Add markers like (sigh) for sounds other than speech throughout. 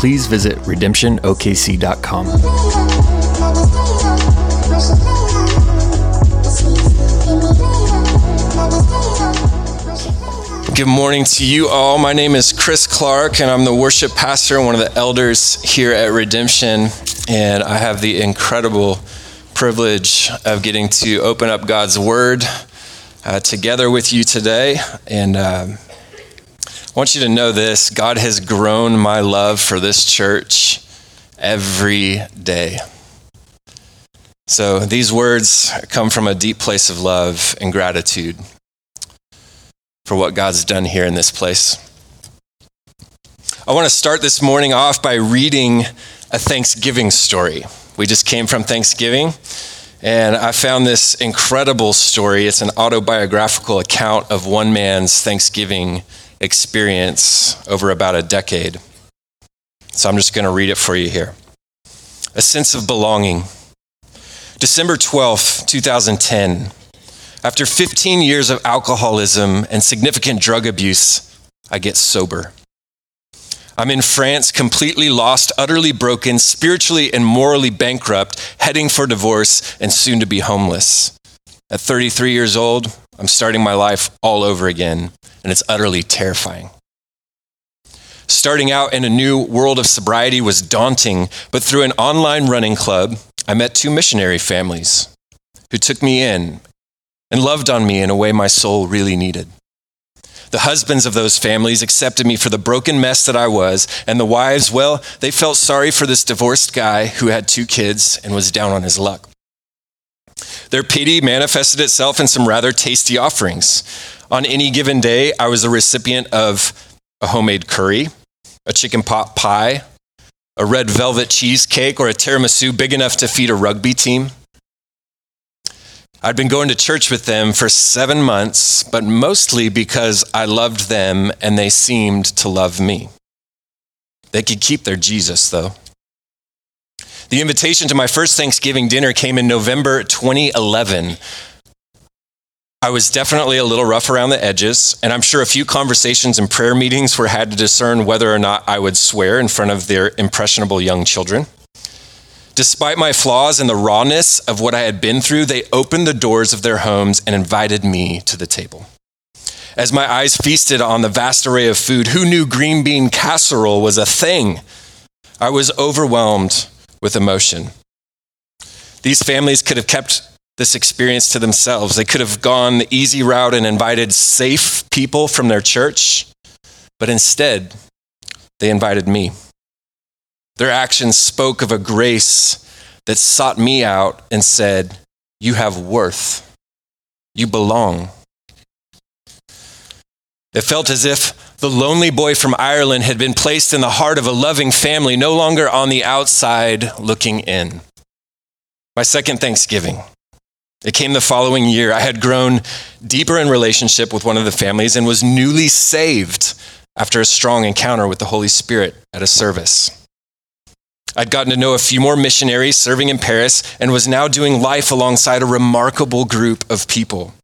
please visit redemptionokc.com. Good morning to you all. My name is Chris Clark, and I'm the worship pastor and one of the elders here at Redemption. And I have the incredible privilege of getting to open up God's Word uh, together with you today. And um, I want you to know this God has grown my love for this church every day. So these words come from a deep place of love and gratitude for what God's done here in this place. I want to start this morning off by reading a Thanksgiving story. We just came from Thanksgiving, and I found this incredible story. It's an autobiographical account of one man's Thanksgiving experience over about a decade. So I'm just going to read it for you here. A sense of belonging. December 12th, 2010. After 15 years of alcoholism and significant drug abuse, I get sober. I'm in France, completely lost, utterly broken, spiritually and morally bankrupt, heading for divorce, and soon to be homeless. At 33 years old, I'm starting my life all over again, and it's utterly terrifying. Starting out in a new world of sobriety was daunting, but through an online running club, I met two missionary families who took me in and loved on me in a way my soul really needed. The husbands of those families accepted me for the broken mess that I was, and the wives, well, they felt sorry for this divorced guy who had two kids and was down on his luck. Their pity manifested itself in some rather tasty offerings. On any given day, I was a recipient of a homemade curry, a chicken pot pie, a red velvet cheesecake, or a tiramisu big enough to feed a rugby team. I'd been going to church with them for seven months, but mostly because I loved them and they seemed to love me. They could keep their Jesus, though. The invitation to my first Thanksgiving dinner came in November 2011. I was definitely a little rough around the edges, and I'm sure a few conversations and prayer meetings were had to discern whether or not I would swear in front of their impressionable young children. Despite my flaws and the rawness of what I had been through, they opened the doors of their homes and invited me to the table. As my eyes feasted on the vast array of food, who knew green bean casserole was a thing? I was overwhelmed with emotion. These families could have kept this experience to themselves. They could have gone the easy route and invited safe people from their church, but instead, they invited me. Their actions spoke of a grace that sought me out and said, You have worth. You belong. It felt as if the lonely boy from Ireland had been placed in the heart of a loving family, no longer on the outside looking in. My second Thanksgiving. It came the following year. I had grown deeper in relationship with one of the families and was newly saved after a strong encounter with the Holy Spirit at a service. I'd gotten to know a few more missionaries serving in Paris and was now doing life alongside a remarkable group of people.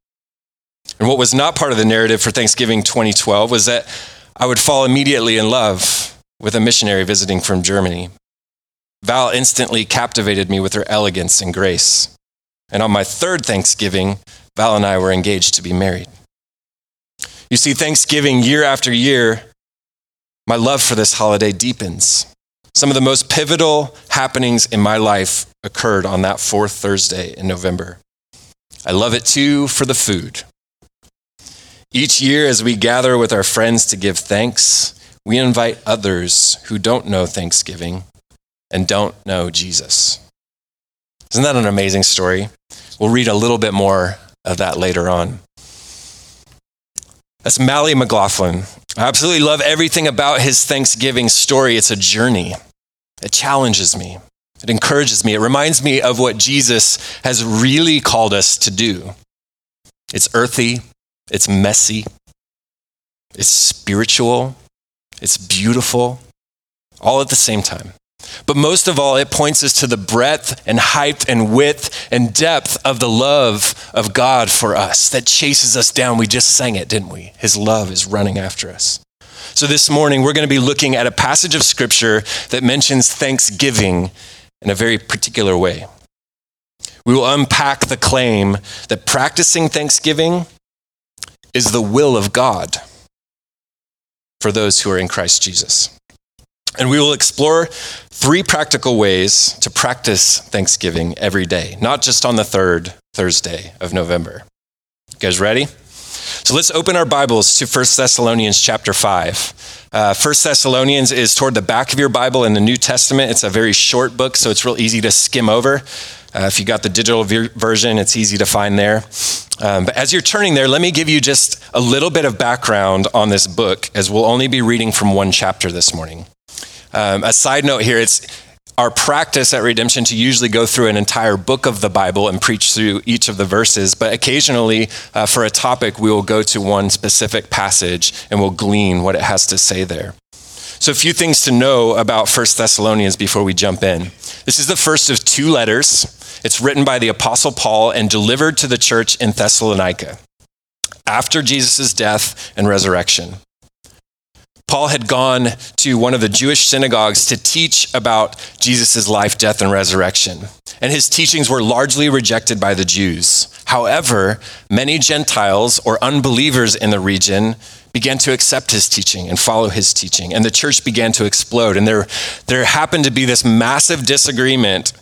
And what was not part of the narrative for Thanksgiving 2012 was that I would fall immediately in love with a missionary visiting from Germany. Val instantly captivated me with her elegance and grace. And on my third Thanksgiving, Val and I were engaged to be married. You see, Thanksgiving year after year, my love for this holiday deepens. Some of the most pivotal happenings in my life occurred on that fourth Thursday in November. I love it too for the food. Each year, as we gather with our friends to give thanks, we invite others who don't know Thanksgiving and don't know Jesus. Isn't that an amazing story? We'll read a little bit more of that later on. That's Mally McLaughlin. I absolutely love everything about his Thanksgiving story. It's a journey. It challenges me. It encourages me. It reminds me of what Jesus has really called us to do. It's earthy, it's messy, it's spiritual, it's beautiful, all at the same time. But most of all, it points us to the breadth and height and width and depth of the love of God for us that chases us down. We just sang it, didn't we? His love is running after us. So this morning, we're going to be looking at a passage of scripture that mentions thanksgiving in a very particular way. We will unpack the claim that practicing thanksgiving is the will of God for those who are in Christ Jesus. And we will explore three practical ways to practice Thanksgiving every day, not just on the third Thursday of November. You guys ready? So let's open our Bibles to 1 Thessalonians chapter 5. Uh, 1 Thessalonians is toward the back of your Bible in the New Testament. It's a very short book, so it's real easy to skim over. Uh, if you got the digital ver- version, it's easy to find there. Um, but as you're turning there, let me give you just a little bit of background on this book, as we'll only be reading from one chapter this morning. Um, a side note here it's our practice at Redemption to usually go through an entire book of the Bible and preach through each of the verses, but occasionally uh, for a topic, we will go to one specific passage and we'll glean what it has to say there. So, a few things to know about First Thessalonians before we jump in. This is the first of two letters. It's written by the Apostle Paul and delivered to the church in Thessalonica after Jesus' death and resurrection. Paul had gone to one of the Jewish synagogues to teach about Jesus' life, death, and resurrection. And his teachings were largely rejected by the Jews. However, many Gentiles or unbelievers in the region began to accept his teaching and follow his teaching. And the church began to explode. And there, there happened to be this massive disagreement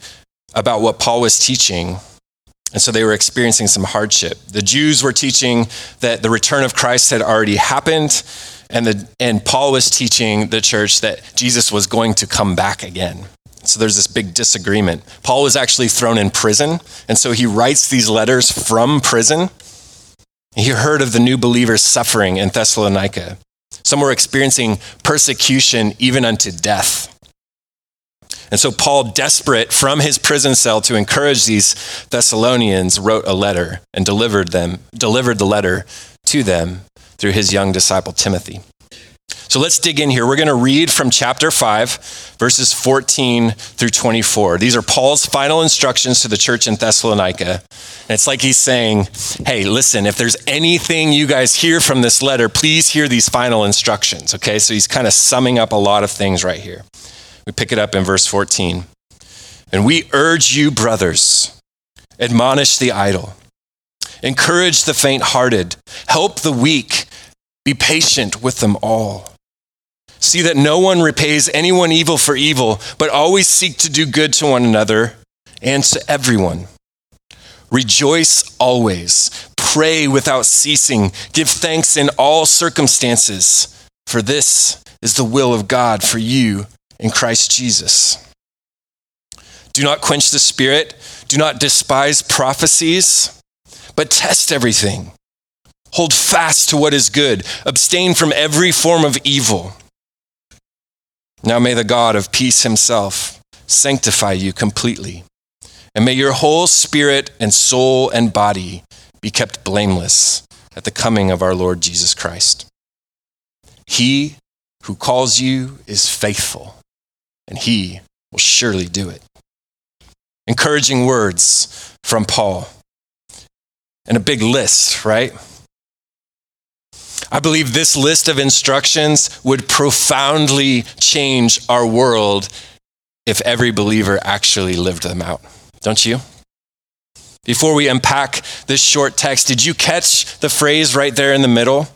about what Paul was teaching. And so they were experiencing some hardship. The Jews were teaching that the return of Christ had already happened and, the, and Paul was teaching the church that Jesus was going to come back again. So there's this big disagreement. Paul was actually thrown in prison, and so he writes these letters from prison. He heard of the new believers suffering in Thessalonica. Some were experiencing persecution even unto death. And so Paul, desperate from his prison cell to encourage these Thessalonians, wrote a letter and delivered them, delivered the letter to them through his young disciple Timothy. So let's dig in here. We're going to read from chapter 5, verses 14 through 24. These are Paul's final instructions to the church in Thessalonica. And it's like he's saying, hey, listen, if there's anything you guys hear from this letter, please hear these final instructions. Okay, so he's kind of summing up a lot of things right here. We pick it up in verse 14. And we urge you, brothers, admonish the idle Encourage the faint hearted. Help the weak. Be patient with them all. See that no one repays anyone evil for evil, but always seek to do good to one another and to everyone. Rejoice always. Pray without ceasing. Give thanks in all circumstances, for this is the will of God for you in Christ Jesus. Do not quench the spirit. Do not despise prophecies but test everything. Hold fast to what is good. Abstain from every form of evil. Now may the God of peace himself sanctify you completely. And may your whole spirit and soul and body be kept blameless at the coming of our Lord Jesus Christ. He who calls you is faithful, and he will surely do it. Encouraging words from Paul and a big list, right? I believe this list of instructions would profoundly change our world if every believer actually lived them out. Don't you? Before we unpack this short text, did you catch the phrase right there in the middle?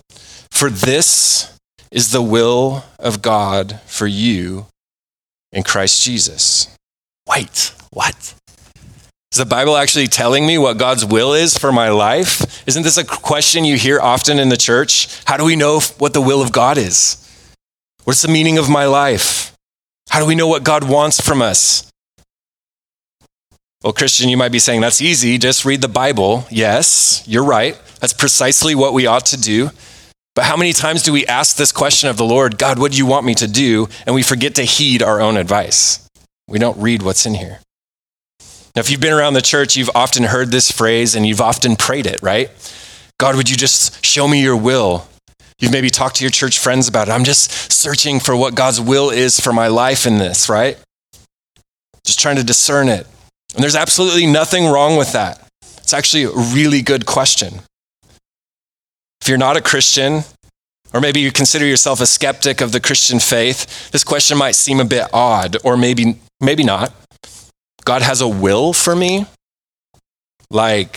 For this is the will of God for you in Christ Jesus. Wait, what? Is the Bible actually telling me what God's will is for my life? Isn't this a question you hear often in the church? How do we know what the will of God is? What's the meaning of my life? How do we know what God wants from us? Well, Christian, you might be saying that's easy. Just read the Bible. Yes, you're right. That's precisely what we ought to do. But how many times do we ask this question of the Lord, God, what do you want me to do? And we forget to heed our own advice. We don't read what's in here. Now, if you've been around the church, you've often heard this phrase and you've often prayed it, right? God, would you just show me your will? You've maybe talked to your church friends about it. I'm just searching for what God's will is for my life in this, right? Just trying to discern it. And there's absolutely nothing wrong with that. It's actually a really good question. If you're not a Christian, or maybe you consider yourself a skeptic of the Christian faith, this question might seem a bit odd, or maybe, maybe not. God has a will for me? Like,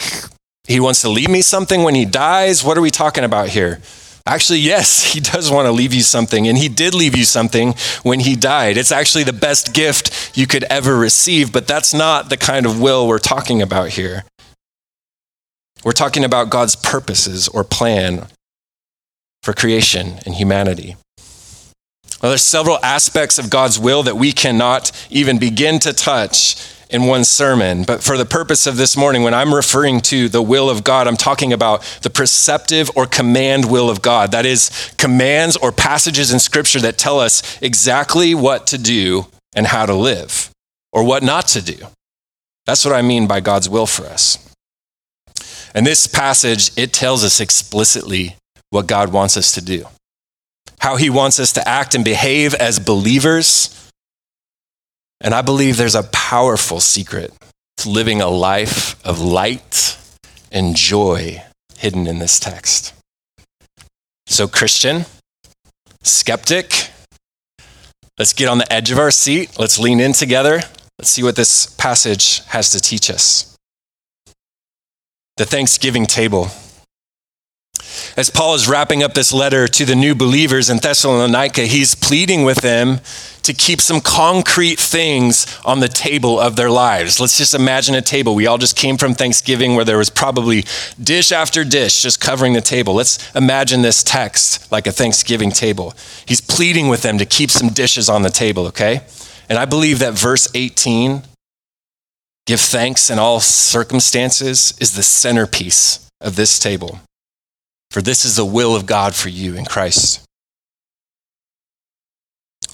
he wants to leave me something when he dies? What are we talking about here? Actually, yes, (laughs) he does want to leave you something, and he did leave you something when he died. It's actually the best gift you could ever receive, but that's not the kind of will we're talking about here. We're talking about God's purposes or plan for creation and humanity. Well, there's several aspects of God's will that we cannot even begin to touch in one sermon. But for the purpose of this morning, when I'm referring to the will of God, I'm talking about the preceptive or command will of God. That is, commands or passages in Scripture that tell us exactly what to do and how to live, or what not to do. That's what I mean by God's will for us. And this passage, it tells us explicitly what God wants us to do, how He wants us to act and behave as believers. And I believe there's a powerful secret to living a life of light and joy hidden in this text. So, Christian, skeptic, let's get on the edge of our seat. Let's lean in together. Let's see what this passage has to teach us. The Thanksgiving table as Paul is wrapping up this letter to the new believers in Thessalonica, he's pleading with them to keep some concrete things on the table of their lives. Let's just imagine a table. We all just came from Thanksgiving where there was probably dish after dish just covering the table. Let's imagine this text like a Thanksgiving table. He's pleading with them to keep some dishes on the table, okay? And I believe that verse 18, give thanks in all circumstances, is the centerpiece of this table for this is the will of God for you in Christ.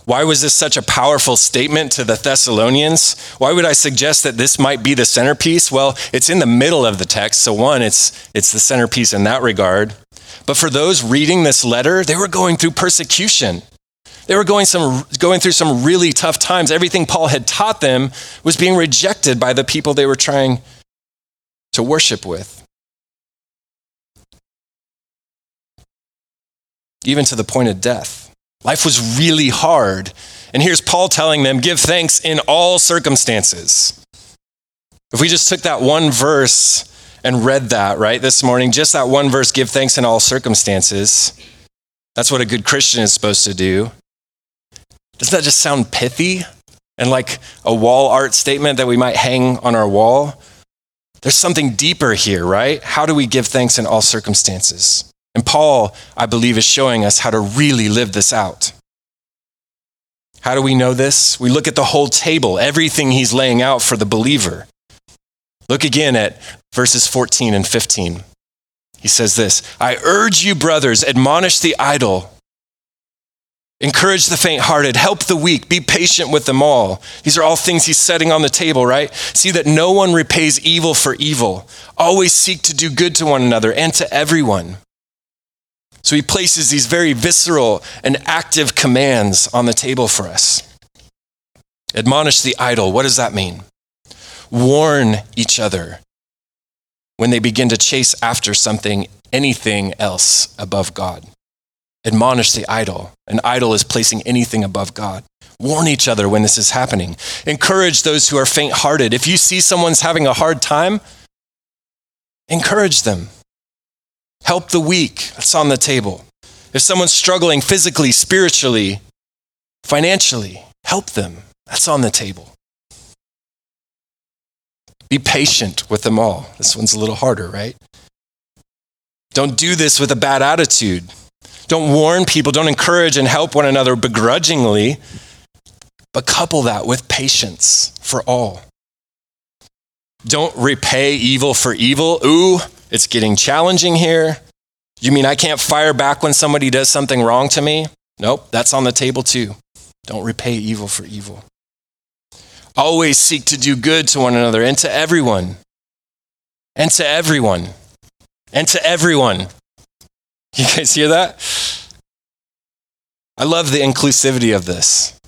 Why was this such a powerful statement to the Thessalonians? Why would I suggest that this might be the centerpiece? Well, it's in the middle of the text, so one, it's, it's the centerpiece in that regard. But for those reading this letter, they were going through persecution. They were going, some, going through some really tough times. Everything Paul had taught them was being rejected by the people they were trying to worship with. even to the point of death. Life was really hard. And here's Paul telling them give thanks in all circumstances. If we just took that one verse and read that, right, this morning, just that one verse, give thanks in all circumstances, that's what a good Christian is supposed to do. Doesn't that just sound pithy and like a wall art statement that we might hang on our wall? There's something deeper here, right? How do we give thanks in all circumstances? And Paul, I believe, is showing us how to really live this out. How do we know this? We look at the whole table, everything he's laying out for the believer. Look again at verses 14 and 15. He says this I urge you, brothers, admonish the idle, encourage the faint hearted, help the weak, be patient with them all. These are all things he's setting on the table, right? See that no one repays evil for evil. Always seek to do good to one another and to everyone. So he places these very visceral and active commands on the table for us. Admonish the idle. What does that mean? Warn each other when they begin to chase after something, anything else above God. Admonish the idle. An idol is placing anything above God. Warn each other when this is happening. Encourage those who are faint hearted. If you see someone's having a hard time, encourage them. Help the weak. That's on the table. If someone's struggling physically, spiritually, financially, help them. That's on the table. Be patient with them all. This one's a little harder, right? Don't do this with a bad attitude. Don't warn people. Don't encourage and help one another begrudgingly, but couple that with patience for all. Don't repay evil for evil. Ooh, it's getting challenging here. You mean I can't fire back when somebody does something wrong to me? Nope, that's on the table too. Don't repay evil for evil. Always seek to do good to one another and to everyone. And to everyone. And to everyone. (laughs) You guys hear that? I love the inclusivity of this.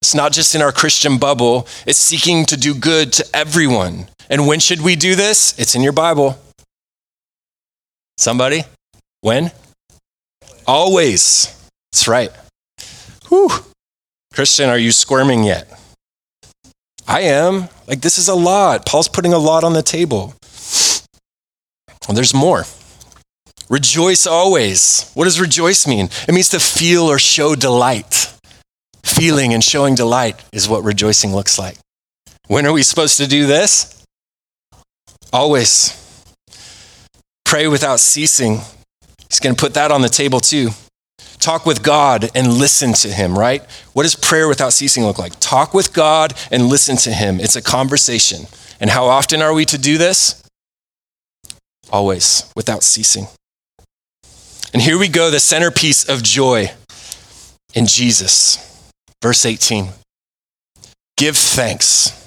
It's not just in our Christian bubble, it's seeking to do good to everyone. And when should we do this? It's in your Bible. Somebody? When? Always. That's right. Whew. Christian, are you squirming yet? I am. Like, this is a lot. Paul's putting a lot on the table. Well, there's more. Rejoice always. What does rejoice mean? It means to feel or show delight. Feeling and showing delight is what rejoicing looks like. When are we supposed to do this? Always. Pray without ceasing. He's going to put that on the table too. Talk with God and listen to Him, right? What does prayer without ceasing look like? Talk with God and listen to Him. It's a conversation. And how often are we to do this? Always, without ceasing. And here we go, the centerpiece of joy in Jesus. Verse 18 Give thanks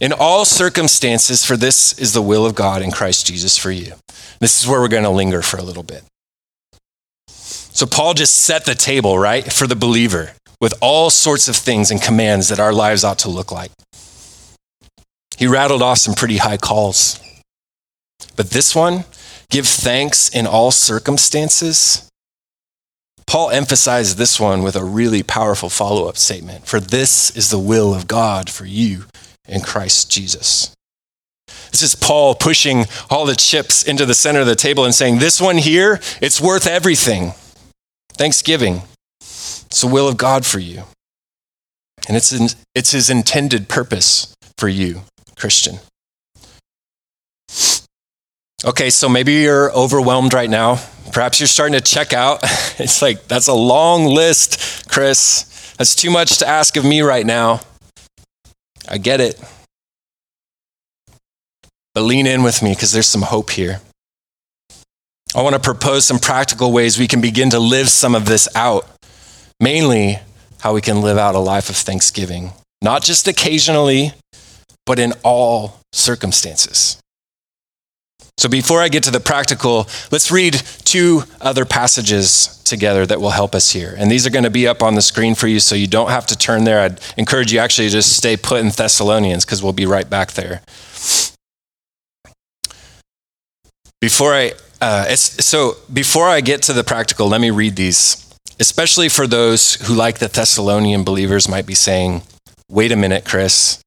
in all circumstances, for this is the will of God in Christ Jesus for you. This is where we're going to linger for a little bit. So, Paul just set the table, right, for the believer with all sorts of things and commands that our lives ought to look like. He rattled off some pretty high calls. But this one, give thanks in all circumstances, Paul emphasized this one with a really powerful follow up statement For this is the will of God for you in Christ Jesus. This is Paul pushing all the chips into the center of the table and saying, This one here, it's worth everything. Thanksgiving. It's the will of God for you. And it's, in, it's his intended purpose for you, Christian. Okay, so maybe you're overwhelmed right now. Perhaps you're starting to check out. (laughs) It's like, that's a long list, Chris. That's too much to ask of me right now. I get it. But lean in with me because there's some hope here. I want to propose some practical ways we can begin to live some of this out. Mainly, how we can live out a life of thanksgiving, not just occasionally, but in all circumstances. So before I get to the practical, let's read two other passages together that will help us here. And these are going to be up on the screen for you, so you don't have to turn there. I'd encourage you actually to just stay put in Thessalonians because we'll be right back there. Before I, uh, so before I get to the practical, let me read these, especially for those who, like the Thessalonian believers, might be saying, "Wait a minute, Chris."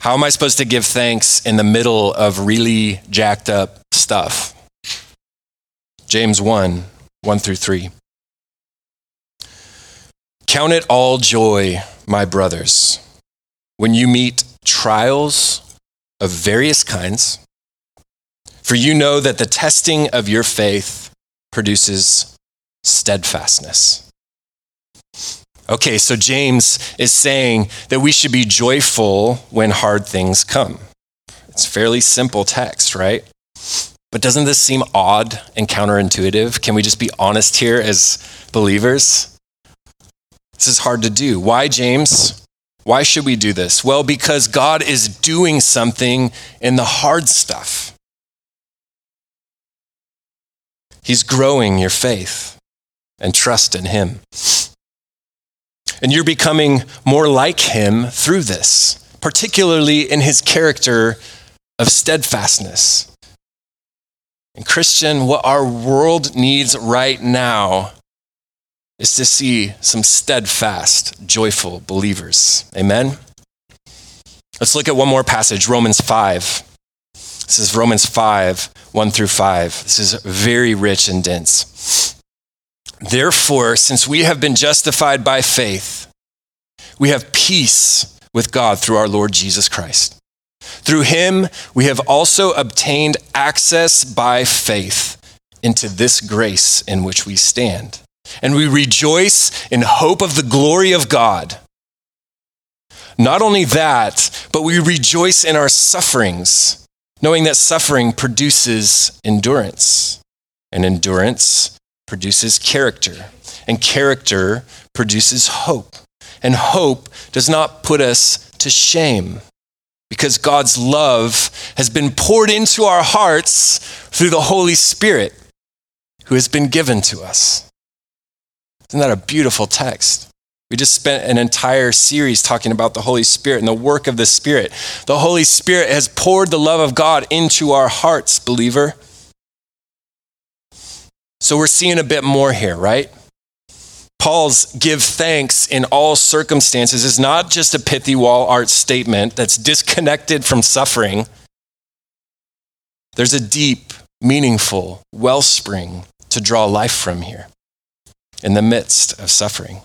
How am I supposed to give thanks in the middle of really jacked up stuff? James 1 1 through 3. Count it all joy, my brothers, when you meet trials of various kinds, for you know that the testing of your faith produces steadfastness. Okay, so James is saying that we should be joyful when hard things come. It's fairly simple text, right? But doesn't this seem odd and counterintuitive? Can we just be honest here as believers? This is hard to do. Why, James? Why should we do this? Well, because God is doing something in the hard stuff. He's growing your faith and trust in Him. And you're becoming more like him through this, particularly in his character of steadfastness. And, Christian, what our world needs right now is to see some steadfast, joyful believers. Amen? Let's look at one more passage, Romans 5. This is Romans 5, 1 through 5. This is very rich and dense. Therefore, since we have been justified by faith, we have peace with God through our Lord Jesus Christ. Through him, we have also obtained access by faith into this grace in which we stand. And we rejoice in hope of the glory of God. Not only that, but we rejoice in our sufferings, knowing that suffering produces endurance, and endurance produces character, and character produces hope. And hope does not put us to shame because God's love has been poured into our hearts through the Holy Spirit who has been given to us. Isn't that a beautiful text? We just spent an entire series talking about the Holy Spirit and the work of the Spirit. The Holy Spirit has poured the love of God into our hearts, believer. So we're seeing a bit more here, right? Paul's give thanks in all circumstances is not just a pithy wall art statement that's disconnected from suffering. There's a deep, meaningful wellspring to draw life from here in the midst of suffering.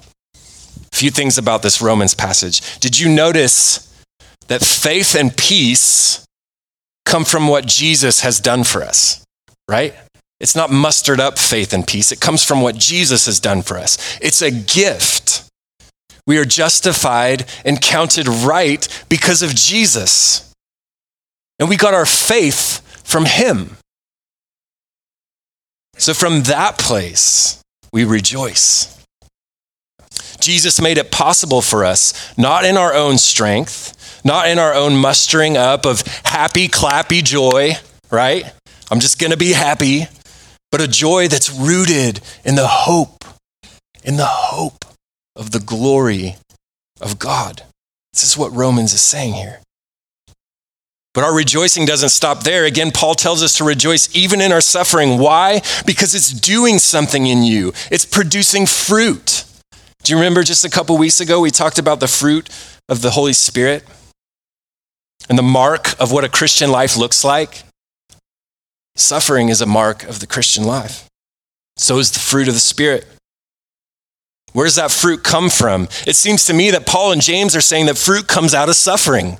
Few things about this Romans passage. Did you notice that faith and peace come from what Jesus has done for us, right? It's not mustered up faith and peace. It comes from what Jesus has done for us. It's a gift. We are justified and counted right because of Jesus. And we got our faith from Him. So from that place, we rejoice. Jesus made it possible for us, not in our own strength, not in our own mustering up of happy, clappy joy, right? I'm just going to be happy but a joy that's rooted in the hope, in the hope of the glory of God. This is what Romans is saying here. But our rejoicing doesn't stop there. Again, Paul tells us to rejoice even in our suffering. Why? Because it's doing something in you, it's producing fruit. Do you remember just a couple weeks ago we talked about the fruit of the Holy Spirit and the mark of what a Christian life looks like? Suffering is a mark of the Christian life. So is the fruit of the Spirit. Where does that fruit come from? It seems to me that Paul and James are saying that fruit comes out of suffering.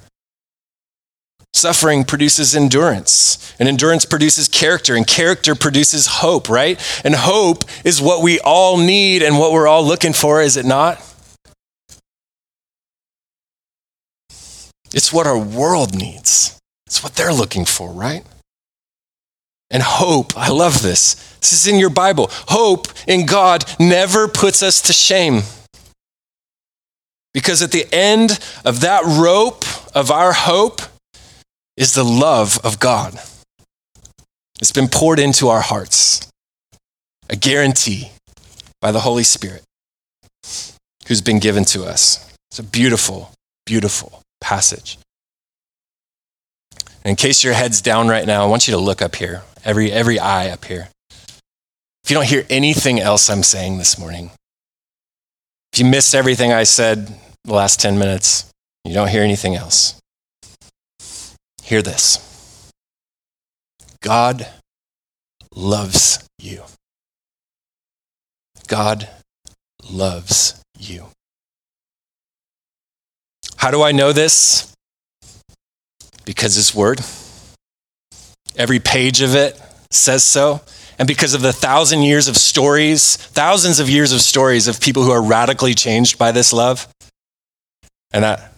Suffering produces endurance, and endurance produces character, and character produces hope, right? And hope is what we all need and what we're all looking for, is it not? It's what our world needs. It's what they're looking for, right? And hope, I love this. This is in your Bible. Hope in God never puts us to shame. Because at the end of that rope of our hope is the love of God. It's been poured into our hearts. A guarantee by the Holy Spirit who's been given to us. It's a beautiful, beautiful passage. In case your head's down right now, I want you to look up here every, every eye up here. If you don't hear anything else I'm saying this morning, if you missed everything I said the last 10 minutes, you don't hear anything else, hear this God loves you. God loves you. How do I know this? Because His Word. Every page of it says so. And because of the thousand years of stories, thousands of years of stories of people who are radically changed by this love. And that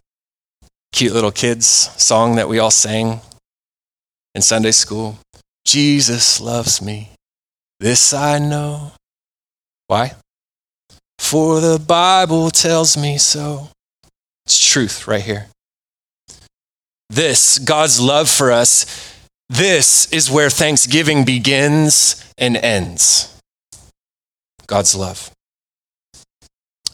cute little kids song that we all sang in Sunday school Jesus loves me. This I know. Why? For the Bible tells me so. It's truth right here. This, God's love for us, this is where thanksgiving begins and ends God's love.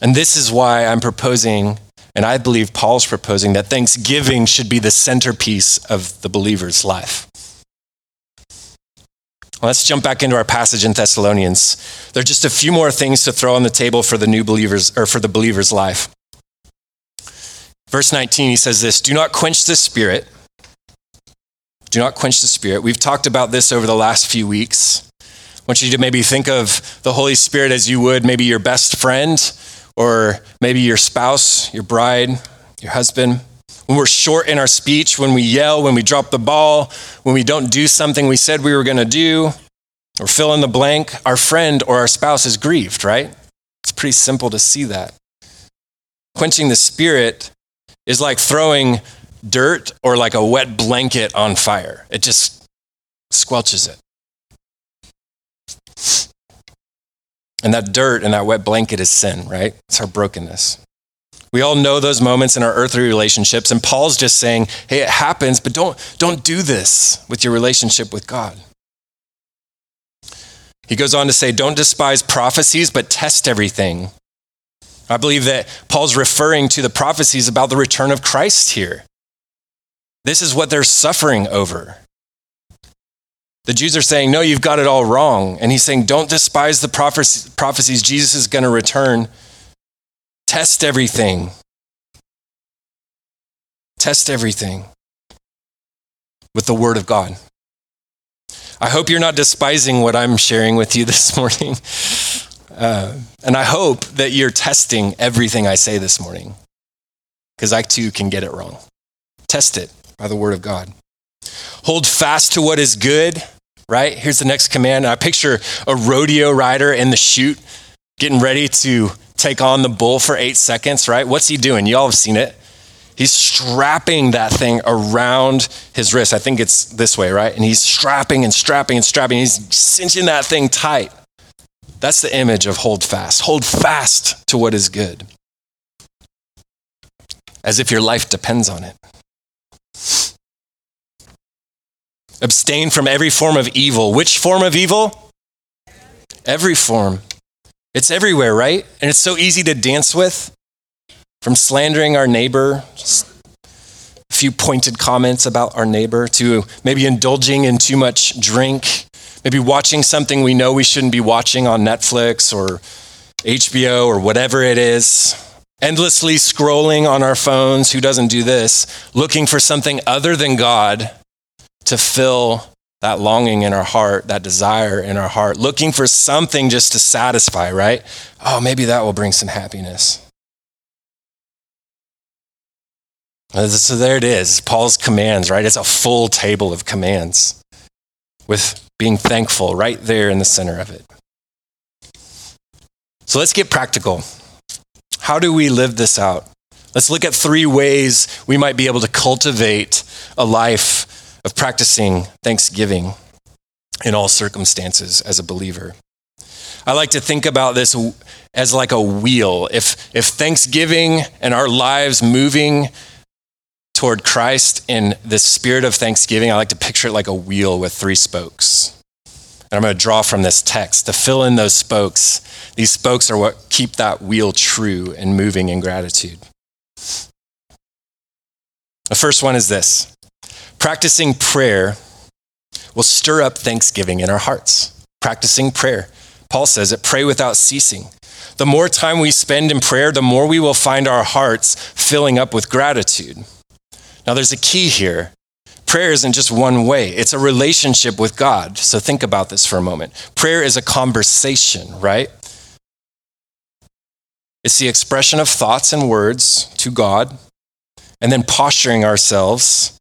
And this is why I'm proposing, and I believe Paul's proposing, that thanksgiving should be the centerpiece of the believer's life. Let's jump back into our passage in Thessalonians. There are just a few more things to throw on the table for the new believers or for the believer's life. Verse 19, he says this Do not quench the spirit do not quench the spirit. We've talked about this over the last few weeks. I want you to maybe think of the Holy Spirit as you would maybe your best friend or maybe your spouse, your bride, your husband. When we're short in our speech, when we yell, when we drop the ball, when we don't do something we said we were going to do, or fill in the blank, our friend or our spouse is grieved, right? It's pretty simple to see that. Quenching the spirit is like throwing dirt or like a wet blanket on fire. It just squelches it. And that dirt and that wet blanket is sin, right? It's our brokenness. We all know those moments in our earthly relationships, and Paul's just saying, hey, it happens, but don't, don't do this with your relationship with God. He goes on to say, don't despise prophecies, but test everything. I believe that Paul's referring to the prophecies about the return of Christ here. This is what they're suffering over. The Jews are saying, No, you've got it all wrong. And he's saying, Don't despise the prophecies. Jesus is going to return. Test everything. Test everything with the Word of God. I hope you're not despising what I'm sharing with you (laughs) this morning. Uh, and I hope that you're testing everything I say this morning, because I too can get it wrong. Test it by the Word of God. Hold fast to what is good, right? Here's the next command. I picture a rodeo rider in the chute getting ready to take on the bull for eight seconds, right? What's he doing? Y'all have seen it. He's strapping that thing around his wrist. I think it's this way, right? And he's strapping and strapping and strapping. He's cinching that thing tight. That's the image of hold fast. Hold fast to what is good, as if your life depends on it. Abstain from every form of evil. Which form of evil? Every form. It's everywhere, right? And it's so easy to dance with. From slandering our neighbor, a few pointed comments about our neighbor, to maybe indulging in too much drink, maybe watching something we know we shouldn't be watching on Netflix or HBO or whatever it is. Endlessly scrolling on our phones, who doesn't do this? Looking for something other than God to fill that longing in our heart, that desire in our heart, looking for something just to satisfy, right? Oh, maybe that will bring some happiness. Uh, so there it is, Paul's commands, right? It's a full table of commands with being thankful right there in the center of it. So let's get practical. How do we live this out? Let's look at three ways we might be able to cultivate a life of practicing thanksgiving in all circumstances as a believer. I like to think about this as like a wheel. If, if thanksgiving and our lives moving toward Christ in the spirit of thanksgiving, I like to picture it like a wheel with three spokes. And I'm going to draw from this text to fill in those spokes. These spokes are what keep that wheel true and moving in gratitude. The first one is this Practicing prayer will stir up thanksgiving in our hearts. Practicing prayer. Paul says it pray without ceasing. The more time we spend in prayer, the more we will find our hearts filling up with gratitude. Now, there's a key here. Prayer isn't just one way, it's a relationship with God. So think about this for a moment. Prayer is a conversation, right? It's the expression of thoughts and words to God, and then posturing ourselves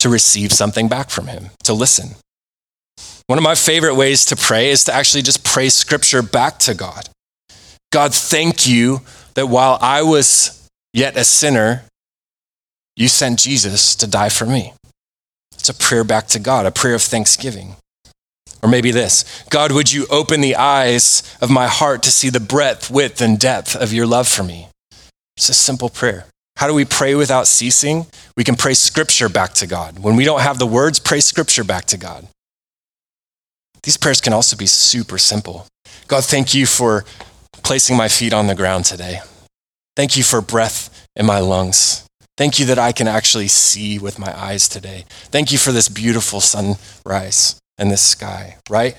to receive something back from Him, to listen. One of my favorite ways to pray is to actually just pray scripture back to God. God, thank you that while I was yet a sinner, you sent Jesus to die for me. It's a prayer back to God, a prayer of thanksgiving. Or maybe this God, would you open the eyes of my heart to see the breadth, width, and depth of your love for me? It's a simple prayer. How do we pray without ceasing? We can pray scripture back to God. When we don't have the words, pray scripture back to God. These prayers can also be super simple. God, thank you for placing my feet on the ground today. Thank you for breath in my lungs. Thank you that I can actually see with my eyes today. Thank you for this beautiful sunrise and this sky, right?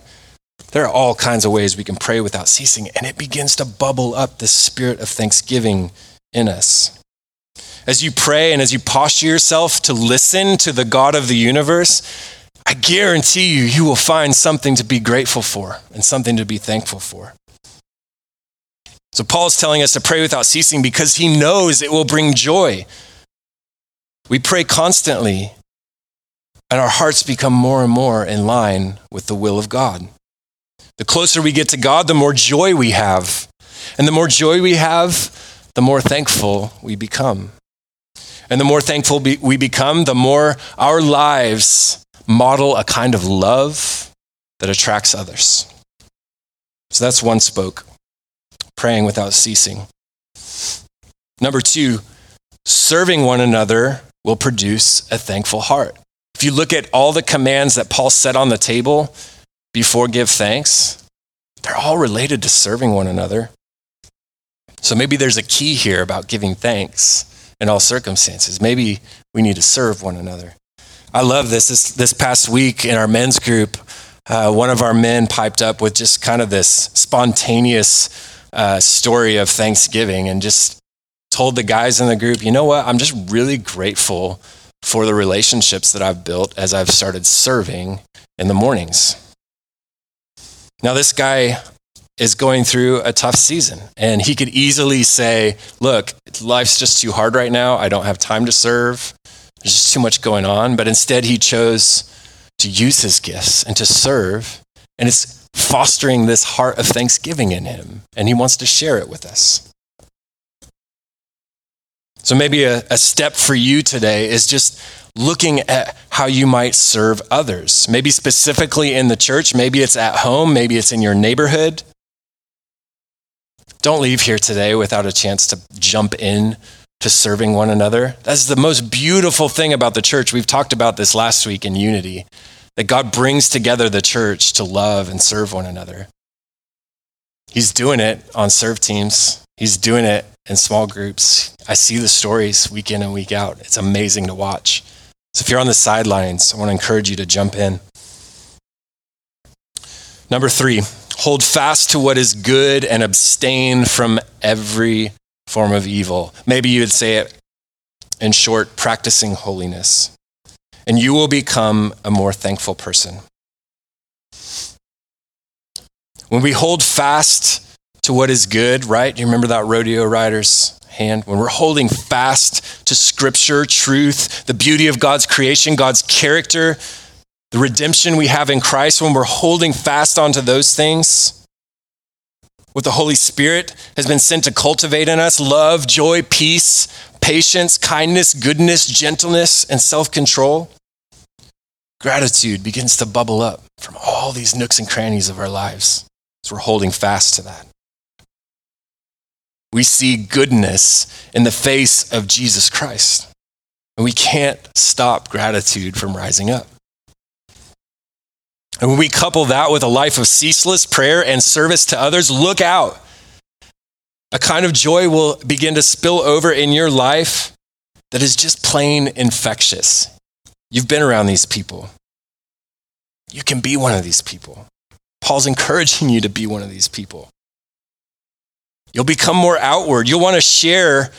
There are all kinds of ways we can pray without ceasing, and it begins to bubble up the spirit of thanksgiving in us as you pray and as you posture yourself to listen to the God of the universe, I guarantee you, you will find something to be grateful for and something to be thankful for. So, Paul's telling us to pray without ceasing because he knows it will bring joy. We pray constantly, and our hearts become more and more in line with the will of God. The closer we get to God, the more joy we have. And the more joy we have, the more thankful we become. And the more thankful we become, the more our lives model a kind of love that attracts others. So that's one spoke, praying without ceasing. Number two, serving one another will produce a thankful heart. If you look at all the commands that Paul set on the table before give thanks, they're all related to serving one another. So maybe there's a key here about giving thanks in all circumstances. Maybe we need to serve one another. I love this. This, this past week in our men's group, uh, one of our men piped up with just kind of this spontaneous uh, story of Thanksgiving and just told the guys in the group, you know what? I'm just really grateful for the relationships that I've built as I've started serving in the mornings. Now, this guy is going through a tough season, and he could easily say, Look, life's just too hard right now. I don't have time to serve. There's just too much going on. But instead, he chose to use his gifts and to serve. And it's fostering this heart of thanksgiving in him, and he wants to share it with us. So maybe a, a step for you today is just looking at how you might serve others. Maybe specifically in the church, maybe it's at home, maybe it's in your neighborhood. Don't leave here today without a chance to jump in to serving one another. That's the most beautiful thing about the church. We've talked about this last week in unity that God brings together the church to love and serve one another. He's doing it on serve teams, He's doing it in small groups. I see the stories week in and week out. It's amazing to watch. So if you're on the sidelines, I want to encourage you to jump in. Number three, hold fast to what is good and abstain from every form of evil. Maybe you would say it in short, practicing holiness. And you will become a more thankful person. When we hold fast to what is good, right? You remember that rodeo rider's hand? When we're holding fast to scripture, truth, the beauty of God's creation, God's character, the redemption we have in Christ, when we're holding fast onto those things, what the Holy Spirit has been sent to cultivate in us love, joy, peace, patience, kindness, goodness, gentleness, and self control. Gratitude begins to bubble up from all these nooks and crannies of our lives as we're holding fast to that. We see goodness in the face of Jesus Christ. And we can't stop gratitude from rising up. And when we couple that with a life of ceaseless prayer and service to others, look out. A kind of joy will begin to spill over in your life that is just plain infectious. You've been around these people. You can be one of these people. Paul's encouraging (laughs) you to be one of these people. You'll become more outward. You'll want to share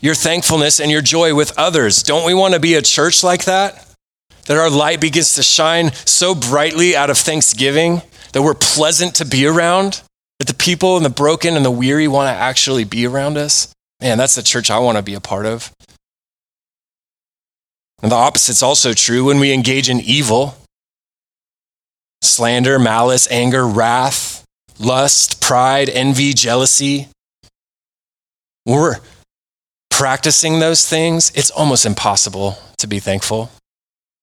your thankfulness and your joy with others. Don't we want to be a church like that? That our light begins to shine so brightly out of thanksgiving that we're pleasant to be around, that the people and the broken and the weary want to actually be around us. Man, that's the church I want to be a part of. And the opposite's also true when we engage in evil slander, malice, anger, wrath, lust, pride, envy, jealousy. When we're practicing those things, it's almost impossible to be thankful.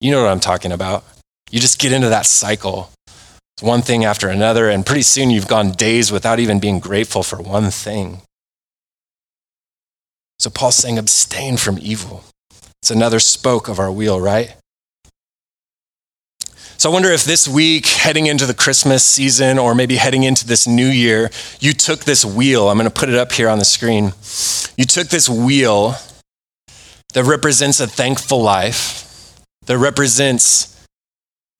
You know what I'm talking about. You just get into that cycle. It's one thing after another, and pretty soon you've gone days without even being grateful for one thing. So Paul's saying, abstain from evil. It's another spoke of our wheel, right? So I wonder if this week, heading into the Christmas season, or maybe heading into this new year, you took this wheel. I'm going to put it up here on the screen. You took this wheel that represents a thankful life, that represents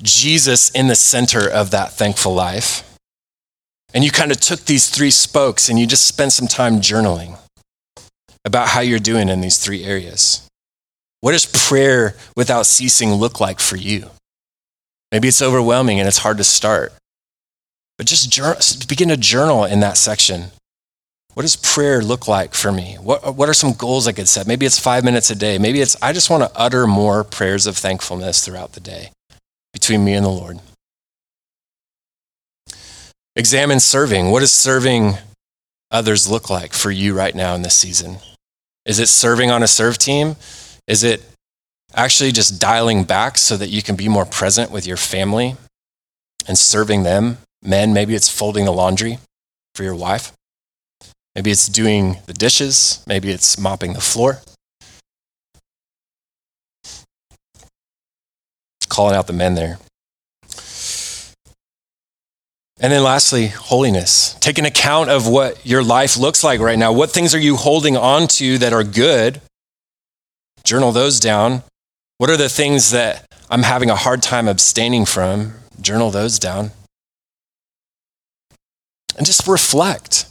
Jesus in the center of that thankful life. And you kind of took these three spokes and you just spent some time journaling about how you're doing in these three areas. What does prayer without ceasing look like for you? Maybe it's overwhelming and it's hard to start. But just begin to journal in that section. What does prayer look like for me? What, what are some goals I could set? Maybe it's five minutes a day. Maybe it's I just want to utter more prayers of thankfulness throughout the day between me and the Lord. Examine serving. What does serving others look like for you right now in this season? Is it serving on a serve team? Is it actually just dialing back so that you can be more present with your family and serving them. Men, maybe it's folding the laundry for your wife. Maybe it's doing the dishes. Maybe it's mopping the floor. Calling out the men there. And then lastly, holiness. Take an account of what your life looks like right now. What things are you holding on to that are good? Journal those down. What are the things that I'm having a hard time abstaining from? Journal those down. And just reflect.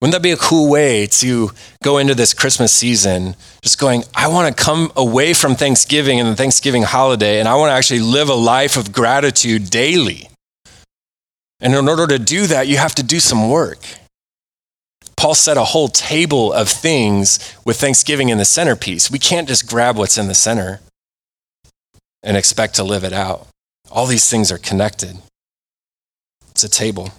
Wouldn't that be a cool way to go into this Christmas season? Just going, I want to come away from Thanksgiving and the Thanksgiving holiday, and I want to actually live a life of gratitude daily. And in order to do that, you have to do some work. Paul set a whole table of things with Thanksgiving in the centerpiece. We can't just grab what's in the center and expect to live it out. All these things are connected. It's a table.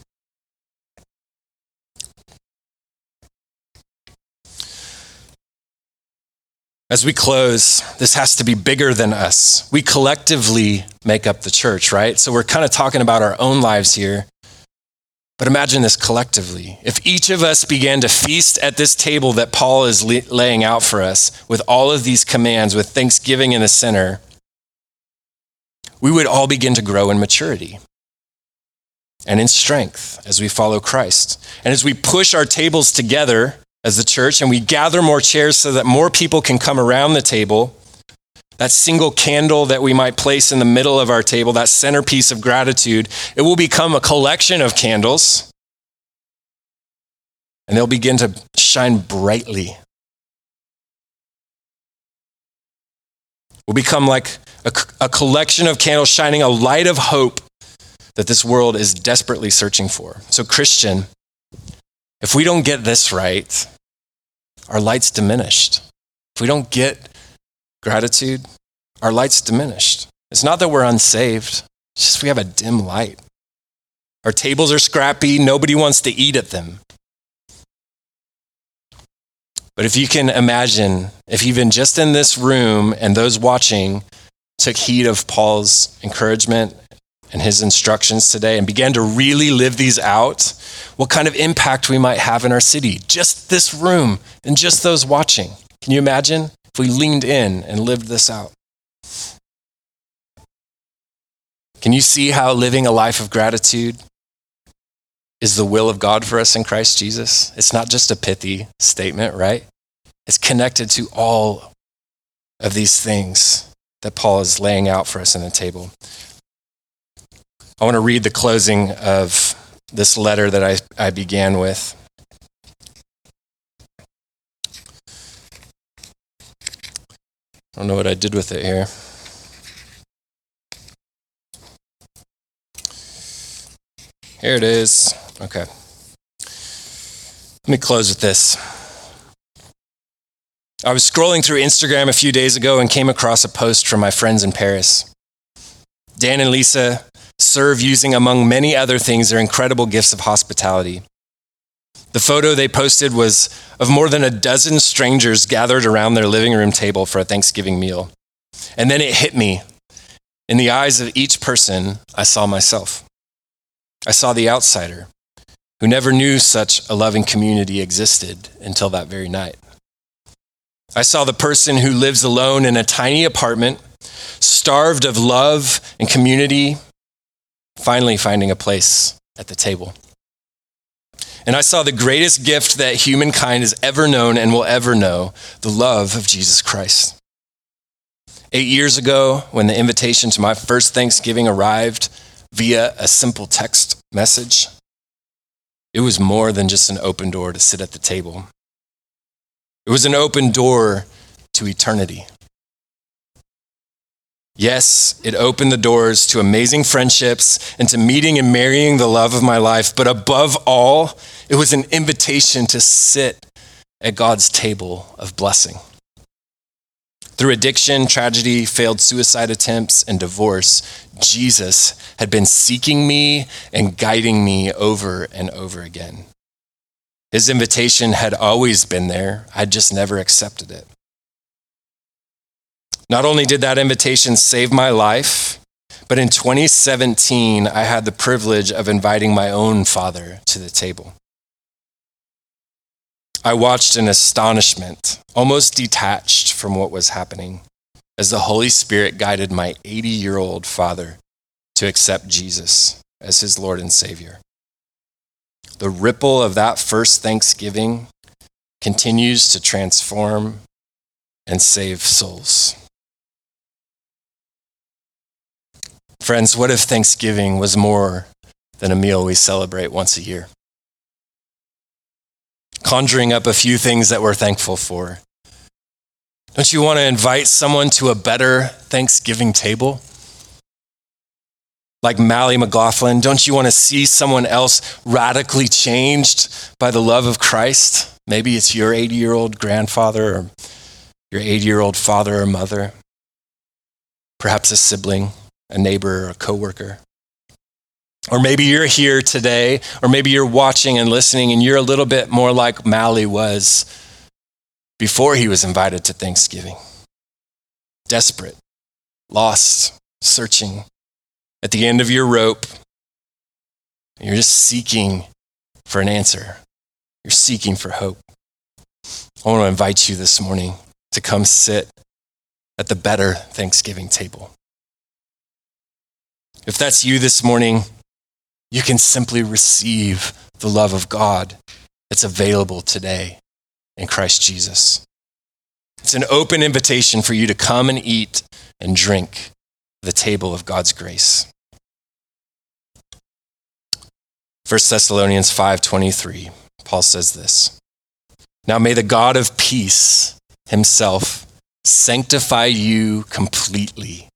As we close, this has to be bigger than us. We collectively make up the church, right? So we're kind of talking about our own lives here. But imagine this collectively. If each of us began to feast at this table that Paul is laying out for us with all of these commands, with thanksgiving in the center, we would all begin to grow in maturity and in strength as we follow Christ. And as we push our tables together, as the church and we gather more chairs so that more people can come around the table. That single candle that we might place in the middle of our table, that centerpiece of gratitude, it will become a collection of candles and they'll begin to shine brightly. Will become like a, a collection of candles shining a light of hope that this world is desperately searching for. So, Christian, if we don't get this right, our light's diminished. If we don't get gratitude, our light's diminished. It's not that we're unsaved, it's just we have a dim light. Our tables are scrappy, nobody wants to eat at them. But if you can imagine, if even just in this room and those watching took heed of Paul's encouragement and his instructions today and began to really live these out, what kind of impact we might have in our city. Just this room and just those watching. Can you imagine if we leaned in and lived this out? Can you see how living a life of gratitude is the will of God for us in Christ Jesus? It's not just a pithy statement, right? It's connected to all of these things that Paul is laying out for us in the table. I want to read the closing of this letter that I, I began with. I don't know what I did with it here. Here it is. Okay. Let me close with this. I was scrolling through Instagram a few days ago and came across a post from my friends in Paris. Dan and Lisa serve using, among many other things, their incredible gifts of hospitality. The photo they posted was of more than a dozen strangers gathered around their living room table for a Thanksgiving meal. And then it hit me. In the eyes of each person, I saw myself. I saw the outsider who never knew such a loving community existed until that very night. I saw the person who lives alone in a tiny apartment, starved of love and community finally finding a place at the table. And I saw the greatest gift that humankind has ever known and will ever know the love of Jesus Christ. Eight years ago, when the invitation to my first Thanksgiving arrived via a simple text message, it was more than just an open door to sit at the table. It was an open door to eternity. Yes, it opened the doors to amazing friendships and to meeting and marrying the love of my life. But above all, it was an invitation to sit at God's table of blessing. Through addiction, tragedy, failed suicide attempts, and divorce, Jesus had been seeking me and guiding me over and over again. His invitation had always been there, I'd just never accepted it. Not only did that invitation save my life, but in 2017, I had the privilege of inviting my own father to the table. I watched in astonishment, almost detached from what was happening, as the Holy Spirit guided my 80 year old father to accept Jesus as his Lord and Savior. The ripple of that first Thanksgiving continues to transform and save souls. Friends, what if Thanksgiving was more than a meal we celebrate once a year? Conjuring up a few things that we're thankful for. Don't you want to invite someone to a better Thanksgiving table? Like Mally McLaughlin, don't you want to see someone else radically changed by the love of Christ? Maybe it's your 80 year old grandfather or your 80 year old father or mother, perhaps a sibling, a neighbor, or a coworker. Or maybe you're here today, or maybe you're watching and listening, and you're a little bit more like Mally was before he was invited to Thanksgiving. Desperate, lost, searching, at the end of your rope. You're just seeking for an answer. You're seeking for hope. I want to invite you this morning to come sit at the better Thanksgiving table. If that's you this morning, you can simply receive the love of God that's available today in Christ Jesus. It's an open invitation for you to come and eat and drink the table of God's grace. 1 Thessalonians 5:23 Paul says this. Now may the God of peace himself sanctify you completely.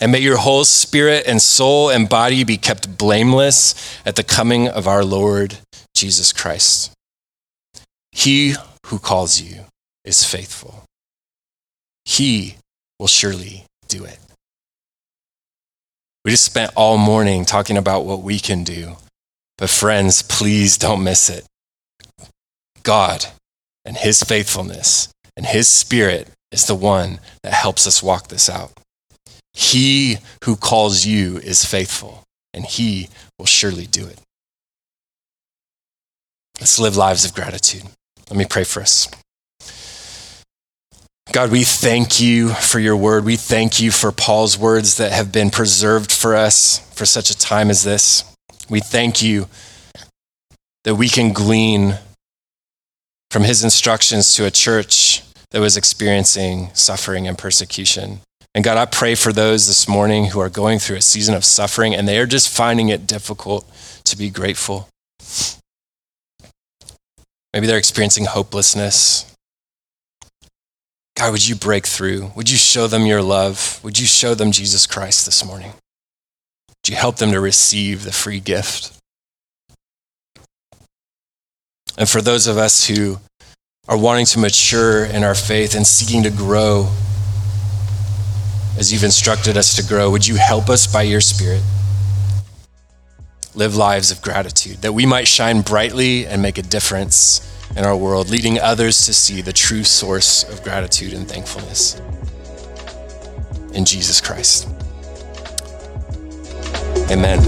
And may your whole spirit and soul and body be kept blameless at the coming of our Lord Jesus Christ. He who calls you is faithful. He will surely do it. We just spent all morning talking about what we can do. But, friends, please don't miss it. God and His faithfulness and His Spirit is the one that helps us walk this out. He who calls you is faithful, and He will surely do it. Let's live lives of gratitude. Let me pray for us. God, we thank you for your word. We thank you for Paul's words that have been preserved for us for such a time as this. We thank you that we can glean from his instructions to a church that was experiencing suffering and persecution. And God, I pray for those this morning who are going through a season of suffering and they are just finding it difficult to be grateful. Maybe they're experiencing hopelessness. God, would you break through? Would you show them your love? Would you show them Jesus Christ this morning? Would you help them to receive the free gift? And for those of us who are wanting to mature in our faith and seeking to grow as you've instructed us to grow, would you help us by your Spirit live lives of gratitude that we might shine brightly and make a difference in our world, leading others to see the true source of gratitude and thankfulness in Jesus Christ? Amen.